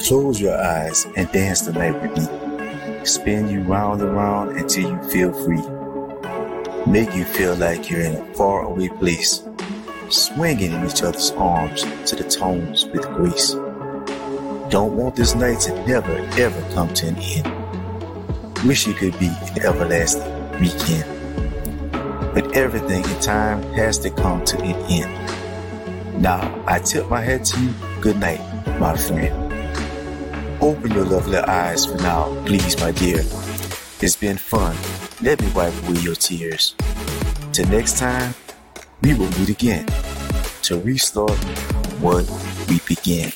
Close your eyes and dance the night with me. Spin you round and round until you feel free. Make you feel like you're in a faraway place, swinging in each other's arms to the tones with grace. Don't want this night to never ever come to an end. Wish it could be an everlasting weekend. But everything in time has to come to an end. Now, I tip my hat to you. Good night, my friend. Open your lovely eyes for now, please, my dear. It's been fun. Let me wipe away your tears. Till next time, we will meet again to restart what we began.